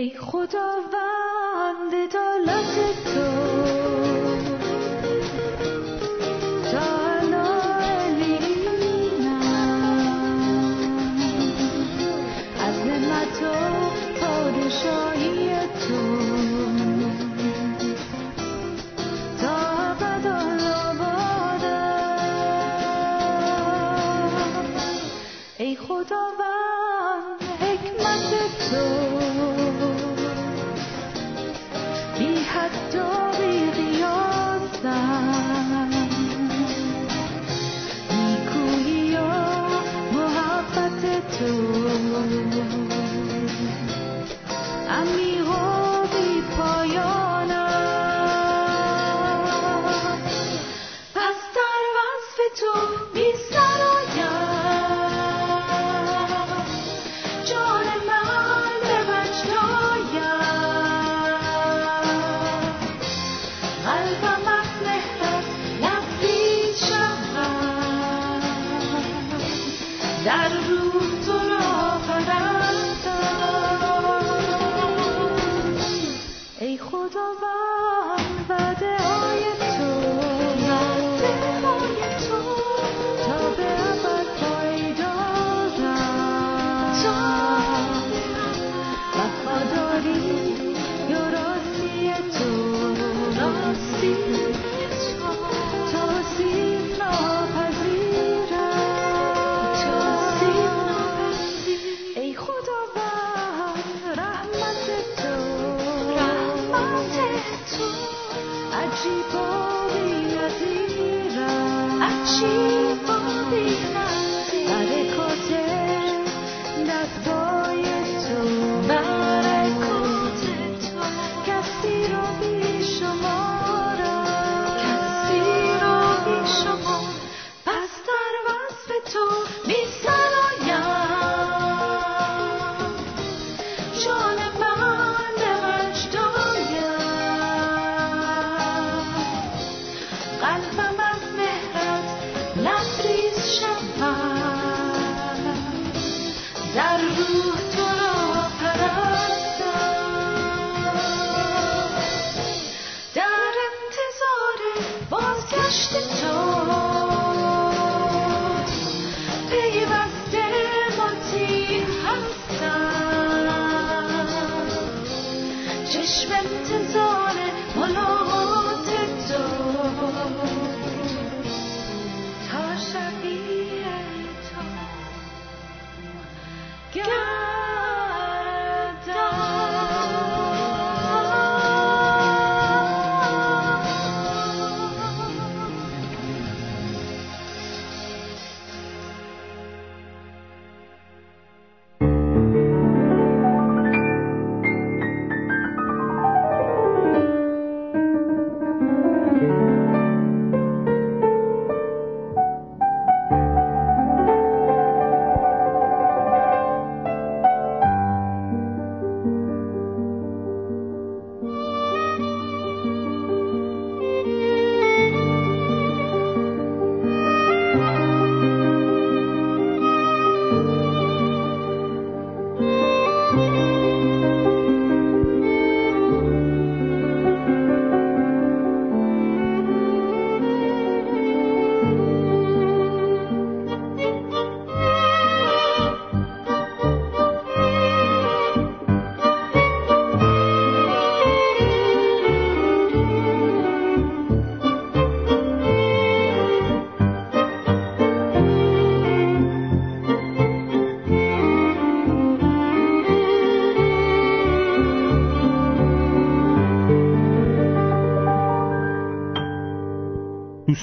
ای خداوند.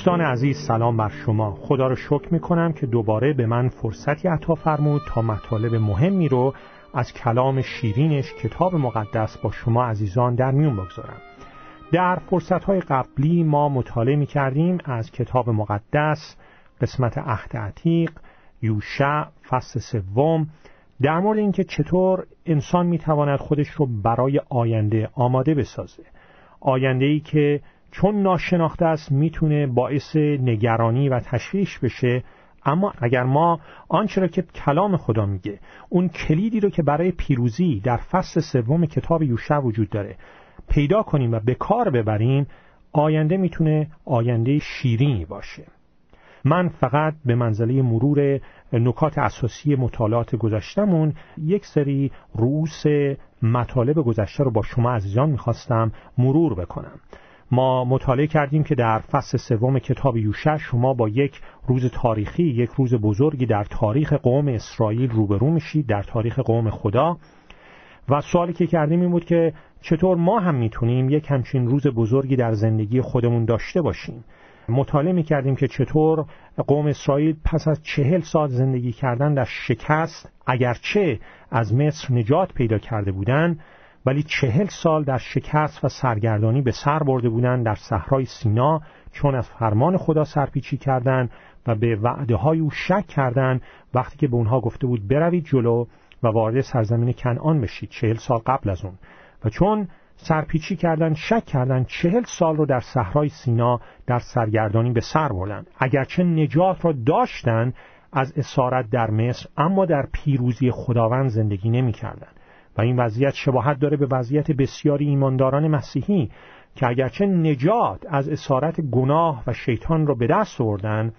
دوستان عزیز سلام بر شما. خدا رو شکر می کنم که دوباره به من فرصتی عطا فرمود تا مطالب مهمی رو از کلام شیرینش کتاب مقدس با شما عزیزان در میون بگذارم. در فرصتهای قبلی ما مطالعه می کردیم از کتاب مقدس قسمت عهد عتیق یوشع فصل سوم. در مورد اینکه چطور انسان می تواند خودش رو برای آینده آماده بسازه. آینده ای که چون ناشناخته است می‌تونه باعث نگرانی و تشویش بشه. اما اگر ما آنچه را که کلام خدا میگه اون کلیدی رو که برای پیروزی در فصل سوم کتاب یوشع وجود داره پیدا کنیم و به کار ببریم آینده می‌تونه آینده شیرینی باشه. من فقط به منزله مرور نکات اساسی مطالعات گذشتمون یک سری رؤوس مطالب گذشته رو با شما عزیزان می‌خواستم مرور بکنم. ما مطالعه کردیم که در فصل سوم کتاب یوشع شما با یک روز تاریخی یک روز بزرگی در تاریخ قوم اسرائیل روبرو میشید در تاریخ قوم خدا. و سوالی که کردیم این بود که چطور ما هم می‌تونیم یک همچین روز بزرگی در زندگی خودمون داشته باشیم؟ مطالعه می کردیم که چطور قوم اسرائیل پس از چهل سال زندگی کردن در شکست اگرچه از مصر نجات پیدا کرده بودند ولی چهل سال در شکست و سرگردانی به سر برده بودند در صحرای سینا چون از فرمان خدا سرپیچی کردند و به وعده های او شک کردند وقتی که به اونها گفته بود بروید جلو و وارد سرزمین کنعان بشید چهل سال قبل از اون و چون سرپیچی کردن شک کردن چهل سال رو در صحرای سینا در سرگردانی به سر بردن اگرچه نجات را داشتن از اسارت در مصر اما در پیروزی خداوند زندگی نمی کردن. و این وضعیت شباهت داره به وضعیت بسیاری ایمانداران مسیحی که اگرچه نجات از اسارت گناه و شیطان را به دست آوردن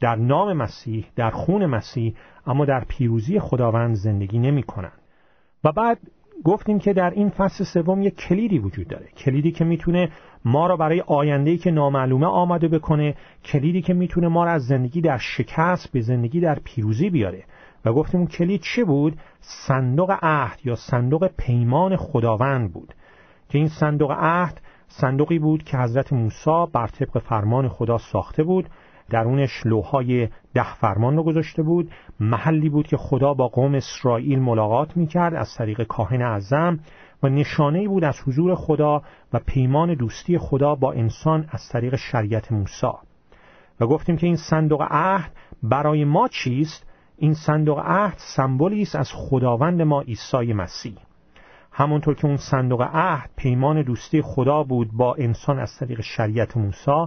در نام مسیح در خون مسیح اما در پیروزی خداوند زندگی نمی کنن. و بعد گفتیم که در این فصل سوم یک کلیدی وجود داره کلیدی که می‌تونه ما را برای آینده‌ای که نامعلومه آماده بکنه کلیدی که می‌تونه ما را از زندگی در شکست به زندگی در پیروزی بیاره و گفتیم اون کلید چه بود؟ صندوق عهد یا صندوق پیمان خداوند بود. که این صندوق عهد صندوقی بود که حضرت موسی بر طبق فرمان خدا ساخته بود درونش لوهای ده فرمان رو گذاشته بود محلی بود که خدا با قوم اسرائیل ملاقات می‌کرد از طریق کاهن اعظم و نشانه بود از حضور خدا و پیمان دوستی خدا با انسان از طریق شریعت موسی. و گفتیم که این صندوق عهد برای ما چیست؟ این صندوق عهد سمبولی است از خداوند ما عیسی مسیح. همونطور که اون صندوق عهد پیمان دوستی خدا بود با انسان از طریق شریعت موسی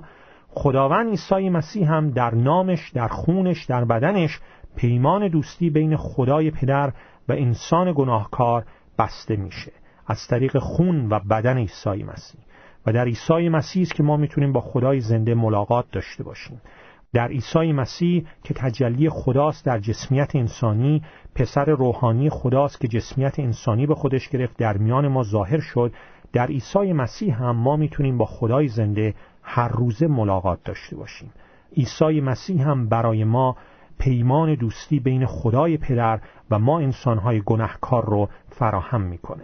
خداوند عیسی مسیح هم در نامش در خونش در بدنش پیمان دوستی بین خدای پدر و انسان گناهکار بسته میشه از طریق خون و بدن عیسی مسیح. و در عیسی مسیح است که ما می‌تونیم با خدای زنده ملاقات داشته باشیم. در عیسی مسیح که تجلی خداست در جسمیت انسانی پسر روحانی خداست که جسمیت انسانی به خودش گرفت در میان ما ظاهر شد. در عیسی مسیح هم ما می‌تونیم با خدای زنده هر روزه ملاقات داشته باشیم. عیسی مسیح هم برای ما پیمان دوستی بین خدای پدر و ما انسانهای گناهکار رو فراهم می‌کنه.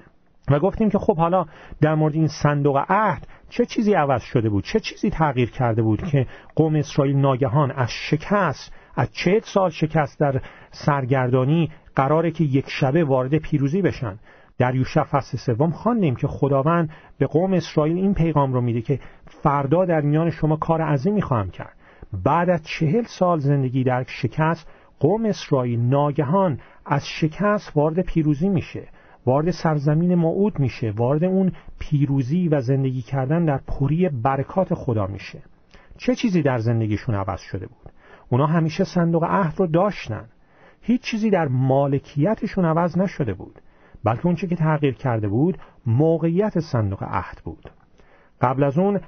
و گفتیم که خب حالا در مورد این صندوق عهد چه چیزی عوض شده بود؟ چه چیزی تغییر کرده بود که قوم اسرائیل ناگهان از شکست از چه سال شکست در سرگردانی قراره که یک شبه وارد پیروزی بشن؟ در یوشع فصل سوم خواندیم که خداوند به قوم اسرائیل این پیغام رو میده که فردا در میان شما کار عظیمی خواهم کرد. بعد از چهل سال زندگی در شکست قوم اسرائیل ناگهان از شکست وارد پیروزی میشه. وارد سرزمین موعود میشه وارد اون پیروزی و زندگی کردن در پری برکات خدا میشه. چه چیزی در زندگیشون عوض شده بود؟ اونا همیشه صندوق عهد رو داشتن. هیچ چیزی در مالکیتشون عوض نشده بود بلکه اون که تغییر کرده بود موقعیت صندوق عهد بود. قبل از اون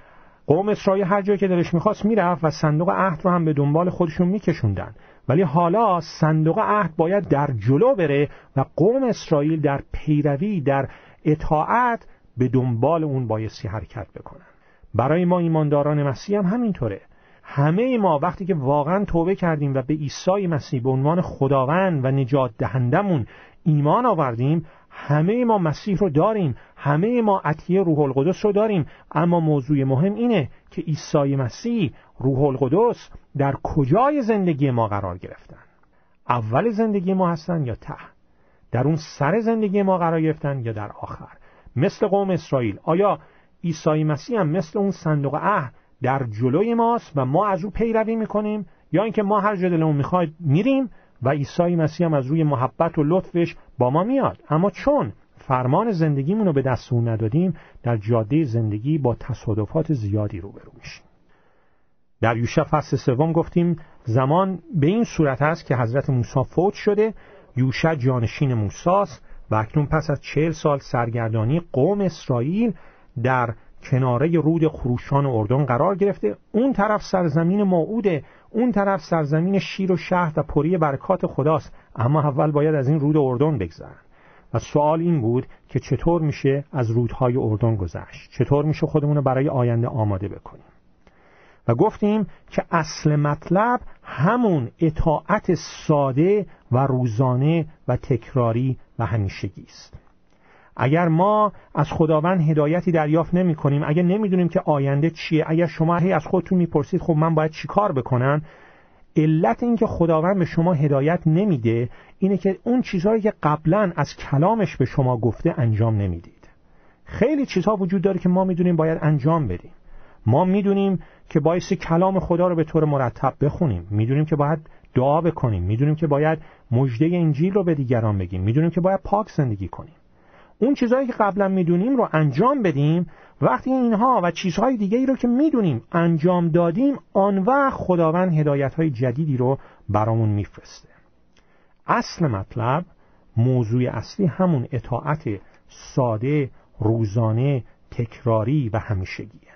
قوم اسرائیل هر جایی که دلش می‌خواست می‌رفت و صندوق عهد رو هم به دنبال خودشون میکشوندن. ولی حالا صندوق عهد باید در جلو بره و قوم اسرائیل در پیروی در اطاعت به دنبال اون بایستی حرکت بکنن. برای ما ایمانداران مسیح هم همینطوره. همه ما وقتی که واقعا توبه کردیم و به عیسی مسیح به عنوان خداوند و نجات دهندمون ایمان آوردیم همه ما مسیح رو داریم. همه ما عطیه روح القدس رو داریم. اما موضوع مهم اینه که عیسی مسیح روح القدس در کجای زندگی ما قرار گرفتن؟ اول زندگی ما هستن یا ته؟ در اون سر زندگی ما قرار گرفتن یا در آخر؟ مثل قوم اسرائیل. آیا عیسی مسیح هم مثل اون صندوق عهد در جلوی ماست و ما از او پیروی می‌کنیم؟ یا اینکه ما هر جا دلمون می‌خواد میریم و عیسی مسیح هم از روی محبت و لطفش با ما میاد. اما چون فرمان زندگیمون رو به دست اون ندادیم در جاده زندگی با تصادفات زیادی روبرو میشیم. در یوشع فصل سوم گفتیم زمان به این صورت است که حضرت موسی فوت شده یوشع جانشین موساست و اکنون پس از چهل سال سرگردانی قوم اسرائیل در کناره رود خروشان اردن قرار گرفته. اون طرف سرزمین موعوده اون طرف سرزمین شیر و شهر و پری برکات خداست اما اول باید از این رود اردن بگذرن. و سوال این بود که چطور میشه از رودهای اردن گذشت؟ چطور میشه خودمون رو برای آینده آماده بکنیم؟ و گفتیم که اصل مطلب همون اطاعت ساده و روزانه و تکراری و همیشگی است. اگر ما از خداوند هدایتی دریافت نمی کنیم اگر نمی‌دونیم که آینده چیه اگر شما هی از خودتون می‌پرسید خب من باید چیکار بکنم؟ علت اینکه خداوند به شما هدایت نمیده اینه که اون چیزهایی که قبلا از کلامش به شما گفته انجام نمی‌دید. خیلی چیزها وجود داره که ما می‌دونیم باید انجام بدیم. ما می‌دونیم که باعث کلام خدا رو به طور مرتب بخونیم. می‌دونیم که باید دعا بکنیم. می‌دونیم که باید مژده انجیل رو به دیگران بگیم. می‌دونیم که باید پاک زندگی کنیم. اون چیزهایی که قبلا می‌دونیم رو انجام بدیم. وقتی اینها و چیزهای دیگه ای رو که می‌دونیم انجام دادیم آن وقت خداوند هدایت های جدیدی رو برامون میفرسته. اصل مطلب موضوع اصلی همون اطاعت ساده روزانه تکراری و همیشگیه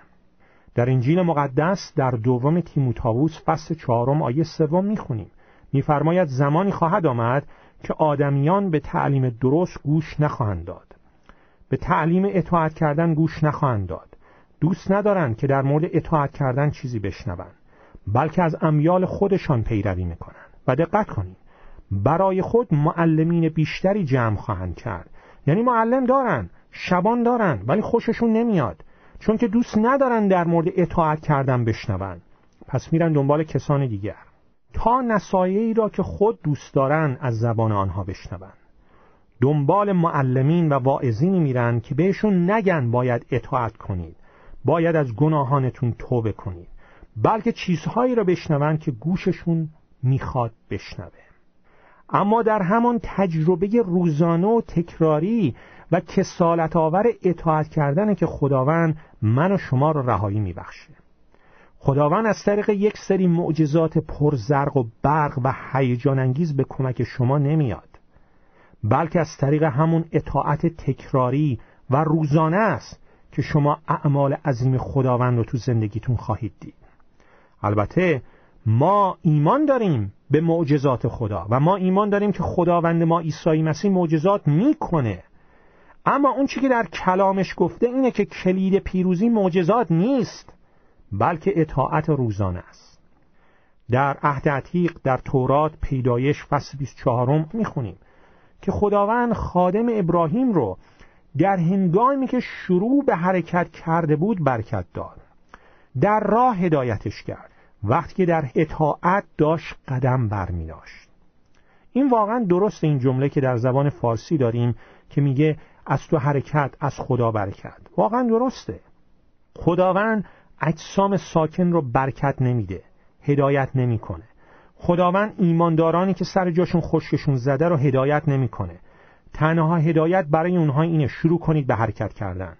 در انجیل مقدس در دوم تیموتائوس فصل چهارم آیه سوم می‌خونیم. میفرماید زمانی خواهد آمد که آدمیان به تعلیم درست گوش نخواهند داد. به تعلیم اطاعت کردن گوش نخواهند داد. دوست ندارند که در مورد اطاعت کردن چیزی بشنوند بلکه از امیال خودشان پیروی می‌کنند. و دقت کنید برای خود معلمین بیشتری جمع خواهند کرد. یعنی معلم دارن شبان دارن ولی خوششون نمیاد. چون که دوست ندارن در مورد اطاعت کردن بشنون پس میرن دنبال کسان دیگر. تا نصایحی را که خود دوست دارن از زبان آنها بشنون دنبال معلمین و واعظینی میرن که بهشون نگن باید اطاعت کنید. باید از گناهانتون توبه کنید. بلکه چیزهایی را بشنون که گوششون می‌خواد بشنوه. اما در همان تجربه روزانه و تکراری و کسالت آور اطاعت کردن که خداوند من و شما را رهایی میبخشه. خداوند از طریق یک سری معجزات پرزرق و برق و هیجان انگیز به کمک شما نمیاد بلکه از طریق همون اطاعت تکراری و روزانه است که شما اعمال عظیم خداوند رو تو زندگیتون خواهید دید. البته ما ایمان داریم به معجزات خدا و ما ایمان داریم که خداوند ما عیسی مسیح معجزات می‌کنه. اما اون چی که در کلامش گفته اینه که کلید پیروزی معجزات نیست. بلکه اطاعت روزانه است. در عهد عتیق در تورات پیدایش فصل 24 می‌خونیم که خداوند خادم ابراهیم رو در هنگامی که شروع به حرکت کرده بود برکت داد. در راه هدایتش کرد. وقتی که در اطاعت داشت قدم برمی داشت این واقعا درست این جمله که در زبان فارسی داریم که میگه از تو حرکت از خدا برکت. واقعا درسته. خداوند اجسام ساکن رو برکت نمیده هدایت نمی‌کنه. خداوند ایماندارانی که سر جاشون خشکشون زده رو هدایت نمی‌کنه. تنها هدایت برای اونها اینه شروع کنید به حرکت کردن.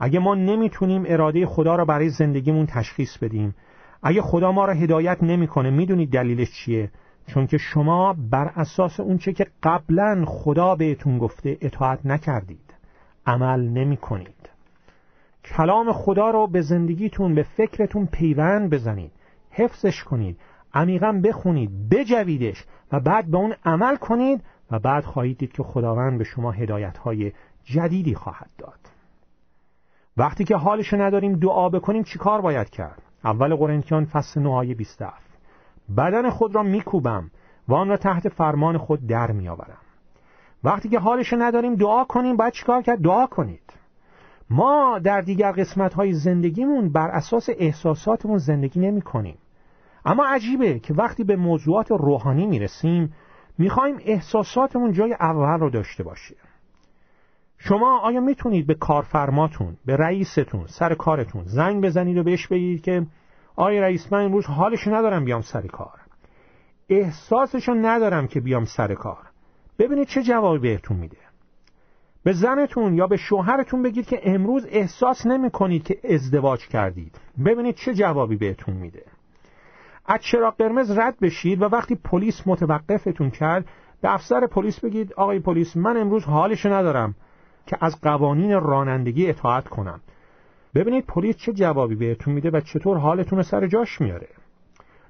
اگه ما نمی‌تونیم اراده خدا رو برای زندگیمون تشخیص بدیم اگه خدا ما رو هدایت نمی‌کنه می‌دونید دلیلش چیه؟ چون که شما بر اساس اونچه که قبلا خدا بهتون گفته اطاعت نکردید. عمل نمی کنید کلام خدا رو به زندگیتون به فکرتون پیوند بزنید. حفظش کنید. عمیقا بخونید. بجویدش و بعد به اون عمل کنید و بعد خواهید دید که خداوند به شما هدایت های جدیدی خواهد داد. وقتی که حالش نداریم دعا بکنیم چیکار باید کرد؟ اول قرنتیان فصل 9 آیه 27 بدن خود را میکوبم و آن را تحت فرمان خود در میآورم. وقتی که حالش نداریم دعا کنیم باید چیکار کرد؟ دعا کنید. ما در دیگر قسمت های زندگیمون بر اساس احساساتمون زندگی نمی کنیم اما عجیبه که وقتی به موضوعات روحانی می‌رسیم می‌خوایم احساساتمون جای اول رو داشته باشه شما آیا می‌تونید به کارفرماتون به رئیستون سر کارتون زنگ بزنید و بهش بگید که آیا رئیس من امروز حالش ندارم بیام سر کار. احساسشو ندارم که بیام سر کار. ببینید چه جوابی بهتون میده. به زنتون یا به شوهرتون بگید که امروز احساس نمی کنید که ازدواج کردید. ببینید چه جوابی بهتون میده. از چراغ قرمز رد بشید و وقتی پلیس متوقفتون کرد به افسر پلیس بگید آقای پلیس من امروز حالش ندارم که از قوانین رانندگی اطاعت کنم. ببینید پلیس چه جوابی بهتون میده و چطور حالتون رو سر جاش میاره.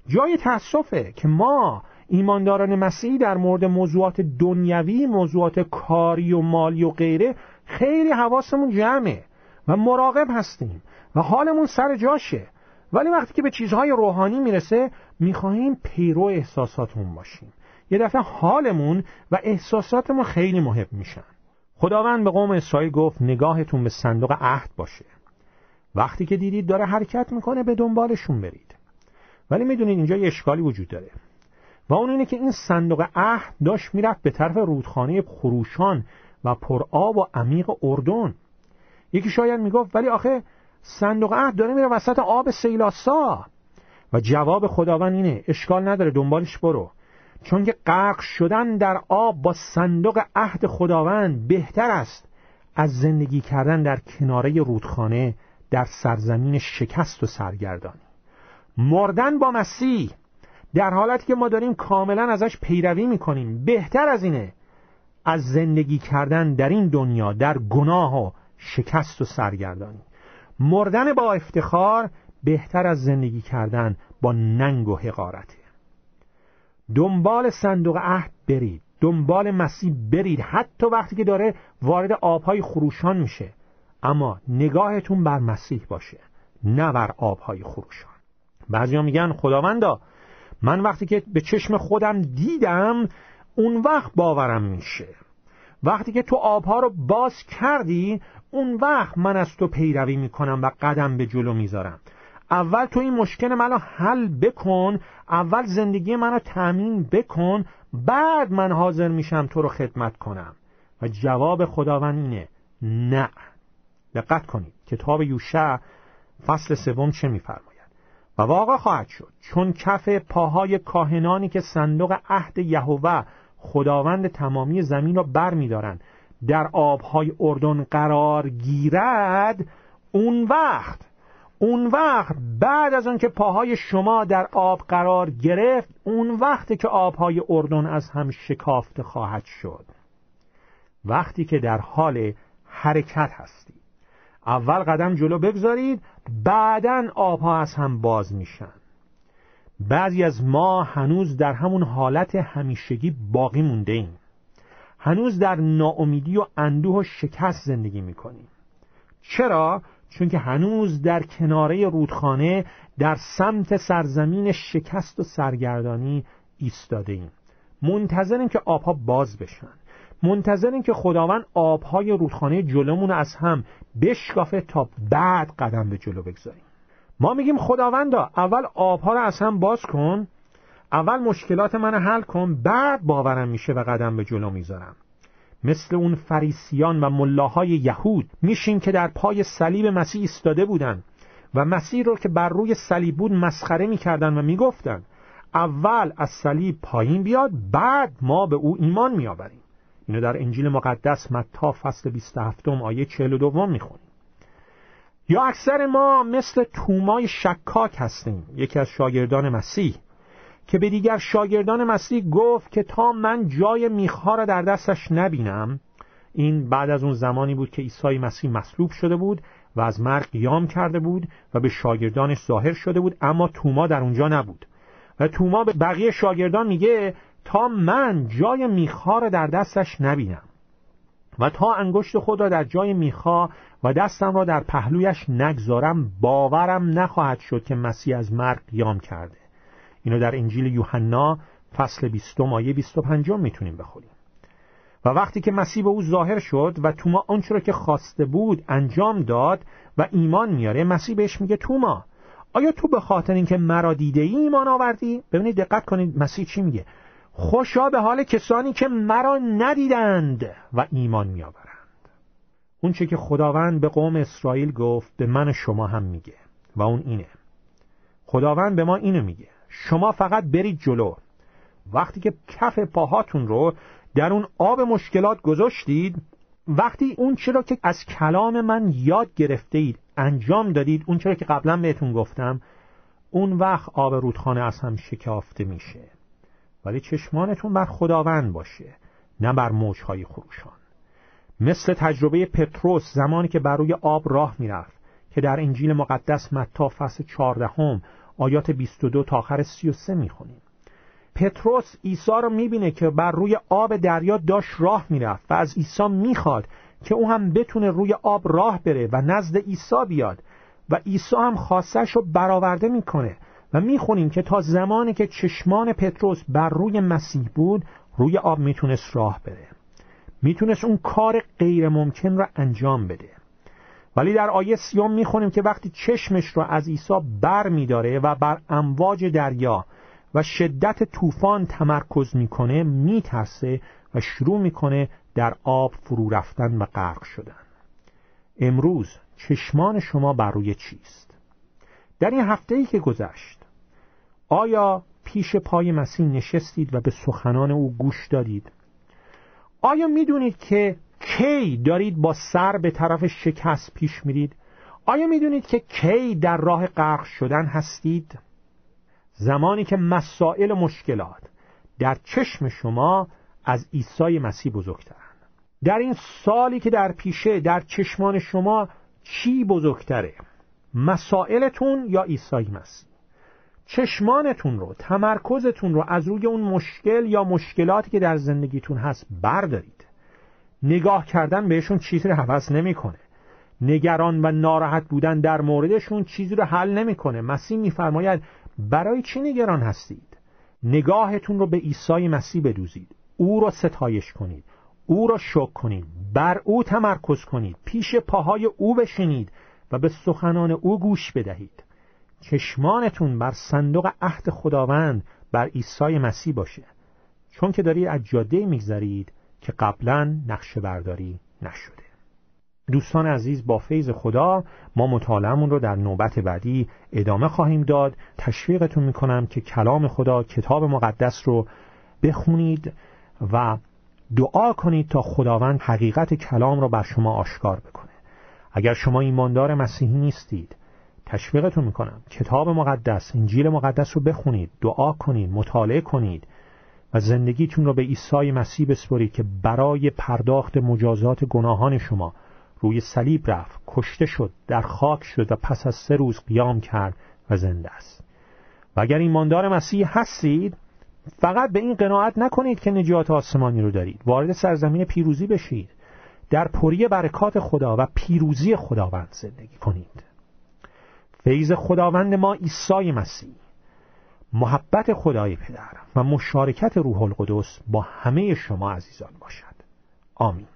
جای تأسفه که ما ایمانداران مسیحی در مورد موضوعات دنیوی موضوعات کاری و مالی و غیره خیلی حواسمون جمعه و مراقب هستیم و حالمون سر جاشه. ولی وقتی که به چیزهای روحانی می‌رسه می‌خواهیم پیرو احساساتمون باشیم. یه دفعه حالمون و احساساتمون خیلی مهم میشن. خداوند به قوم اسرائیل گفت نگاهتون به صندوق عهد باشه. وقتی که دیدید داره حرکت می‌کنه به دنبالشون برید. ولی می‌دونید اینجا یه اشکالی وجود داره. و اون اینه که این صندوق عهد داشت می‌رفت به طرف رودخانه خروشان و پرآب و عمیق اردن. یکی شاید می‌گفت ولی آخه صندوق عهد داره میره وسط آب سیلاسا. و جواب خداوند اینه اشکال نداره دنبالش برو. چون که غرق شدن در آب با صندوق عهد خداوند بهتر است از زندگی کردن در کناره رودخانه در سرزمین شکست و سرگردانی. مردن با مسیح در حالتی که ما داریم کاملا ازش پیروی می‌کنیم. بهتر از اینه از زندگی کردن در این دنیا در گناه و شکست و سرگردانی. مردن با افتخار بهتر از زندگی کردن با ننگ و حقارته دنبال صندوق عهد برید. دنبال مسیح برید. حتی وقتی که داره وارد آبهای خروشان میشه. اما نگاهتون بر مسیح باشه نه بر آبهای خروشان. بعضیا میگن خداوندا من وقتی که به چشم خودم دیدم اون وقت باورم میشه. وقتی که تو آبها رو باز کردی اون وقت من از تو پیروی می‌کنم و قدم به جلو می‌ذارم. اول تو این مشکل منو حل بکن اول زندگی منو تأمین بکن بعد من حاضر میشم تو رو خدمت کنم. و جواب خداوند اینه نه. دقت کنید. کتاب یوشع فصل سوم چه میفرماید؟ و واقع خواهد شد. چون کف پاهای کاهنانی که صندوق عهد یهوه خداوند تمامی زمین را بر میدارند در آبهای اردن قرار گیرد اون وقت اون وقت بعد از که پاهای شما در آب قرار گرفت اون وقتی که آبهای اردن از هم شکافته خواهد شد. وقتی که در حال حرکت هستید. اول قدم جلو بگذارید بعدا آبها از هم باز میشن. بعضی از ما هنوز در همون حالت همیشگی باقی مونده ایم. هنوز در ناامیدی و اندوه و شکست زندگی می‌کنیم. چرا؟ چون که هنوز در کناره رودخانه در سمت سرزمین شکست و سرگردانی ایستاده ایم. منتظریم که آبها باز بشن. منتظریم که خداوند آبهای رودخانه جلومون از هم بشکافه تا بعد قدم به جلو بگذاریم. ما میگیم خداوندا اول آبها رو از هم باز کن اول مشکلات من حل کن بعد باورم میشه و قدم به جلو می‌ذارم. مثل اون فریسیان و ملاهای یهود میشیم که در پای صلیب مسیح ایستاده بودن و مسیح رو که بر روی صلیب بود مسخره می‌کردن و می‌گفتن اول از صلیب پایین بیاد بعد ما به او ایمان میآوریم. اینو در انجیل مقدس متا فصل 27 آیه 42 می‌خونیم. یا اکثر ما مثل تومای شکاک هستیم یکی از شاگردان مسیح که به دیگر شاگردان مسیح گفت که تا من جای میخها را در دستش نبینم این بعد از اون زمانی بود که عیسی مسیح مصلوب شده بود و از مرگ قیام کرده بود و به شاگردانش ظاهر شده بود اما توما در اونجا نبود. و توما به بقیه شاگردان میگه تا من جای میخها را در دستش نبینم و تا انگشت خود را در جای میخا و دستم را در پهلویش نگذارم باورم نخواهد شد که مسیح از مرگ قیام کرده. اینو در انجیل یوحنا فصل 20 آیه 25 می‌تونیم بخونیم. و وقتی که مسیح به او ظاهر شد و توما آنچه را که خواسته بود انجام داد و ایمان میاره مسیح بهش میگه توما آیا تو به خاطر اینکه مرا دیده ای ایمان آوردی؟ ببینید دقت کنید مسیح چی میگه؟ خوشا به حال کسانی که مرا ندیدند و ایمان میآورند. اون چه که خداوند به قوم اسرائیل گفت به من شما هم میگه. و اون اینه. خداوند به ما اینو میگه. شما فقط برید جلو. وقتی که کف پاهاتون رو در اون آب مشکلات گذاشتید وقتی اون چرا که از کلام من یاد گرفته اید انجام دادید اون چرا که قبلا بهتون گفتم اون وقت آب رودخانه از هم شکافته میشه. ولی چشمانتون بر خداوند باشه نه بر موجهای خروشان. مثل تجربه پتروس زمانی که بر روی آب راه می‌رفت که در انجیل مقدس متا فصل چهاردهم آیات 22 تا آخر 33 می‌خونیم. پتروس عیسی رو می‌بینه که بر روی آب دریا داشت راه می‌رفت و از عیسی می‌خواد که او هم بتونه روی آب راه بره و نزد عیسی بیاد و عیسی هم خواستش رو برآورده می‌کنه و می‌خونیم که تا زمانی که چشمان پتروس بر روی مسیح بود روی آب می‌تونست راه بره. می‌تونست اون کار غیر ممکن را انجام بده. ولی در آیه سیوم می‌خونیم که وقتی چشمش رو از عیسی بر میداره و بر امواج دریا و شدت طوفان تمرکز می‌کنه میترسه و شروع می‌کنه در آب فرو رفتن و غرق شدن. امروز چشمان شما بر روی چیست؟ در این هفته ای که گذشت آیا پیش پای مسیح نشستید و به سخنان او گوش دادید؟ آیا می‌دونید که کی دارید با سر به طرف شکست پیش میرید؟ آیا می‌دونید که کی در راه غرق شدن هستید؟ زمانی که مسائل و مشکلات در چشم شما از عیسی مسیح بزرگترن. در این سالی که در پیشه در چشمان شما چی بزرگتره؟ مسائلتون یا عیسی مسیح؟ چشمانتون رو تمرکزتون رو از روی اون مشکل یا مشکلاتی که در زندگیتون هست بردارید. نگاه کردن بهشون چیزی رو حوض نمی‌کنه. نگران و ناراحت بودن در موردشون چیزی رو حل نمی‌کنه. مسیح میفرماید برای چی نگران هستید؟ نگاهتون رو به عیسی مسیح بدوزید. او را ستایش کنید. او را شکر کنید. بر او تمرکز کنید. پیش پاهای او بشینید و به سخنان او گوش بدهید. چشمانتون بر صندوق عهد خداوند بر عیسی مسیح باشه. چون که دارید از جاده میگذرید که قبلا نقشه برداری نشده. دوستان عزیز با فیض خدا ما مطالعمون رو در نوبت بعدی ادامه خواهیم داد. تشویقتون می‌کنم که کلام خدا کتاب مقدس رو بخونید و دعا کنید تا خداوند حقیقت کلام را بر شما آشکار بکنه. اگر شما ایماندار مسیحی نیستید تشویقتون می‌کنم. کتاب مقدس انجیل مقدس رو بخونید دعا کنید مطالعه کنید و زندگیتون رو به عیسی مسیح بسپرید که برای پرداخت مجازات گناهان شما روی صلیب رفت کشته شد در خاک شد و پس از سه روز قیام کرد و زنده است. و اگر ایماندار مسیح هستید فقط به این قناعت نکنید که نجات آسمانی رو دارید. وارد سرزمین پیروزی بشید. در پری برکات خدا و پیروزی خداوند زندگی کنید. فیض خداوند ما عیسی مسیح. محبت خدای پدر و مشارکت روح القدس با همه شما عزیزان باشد. آمین.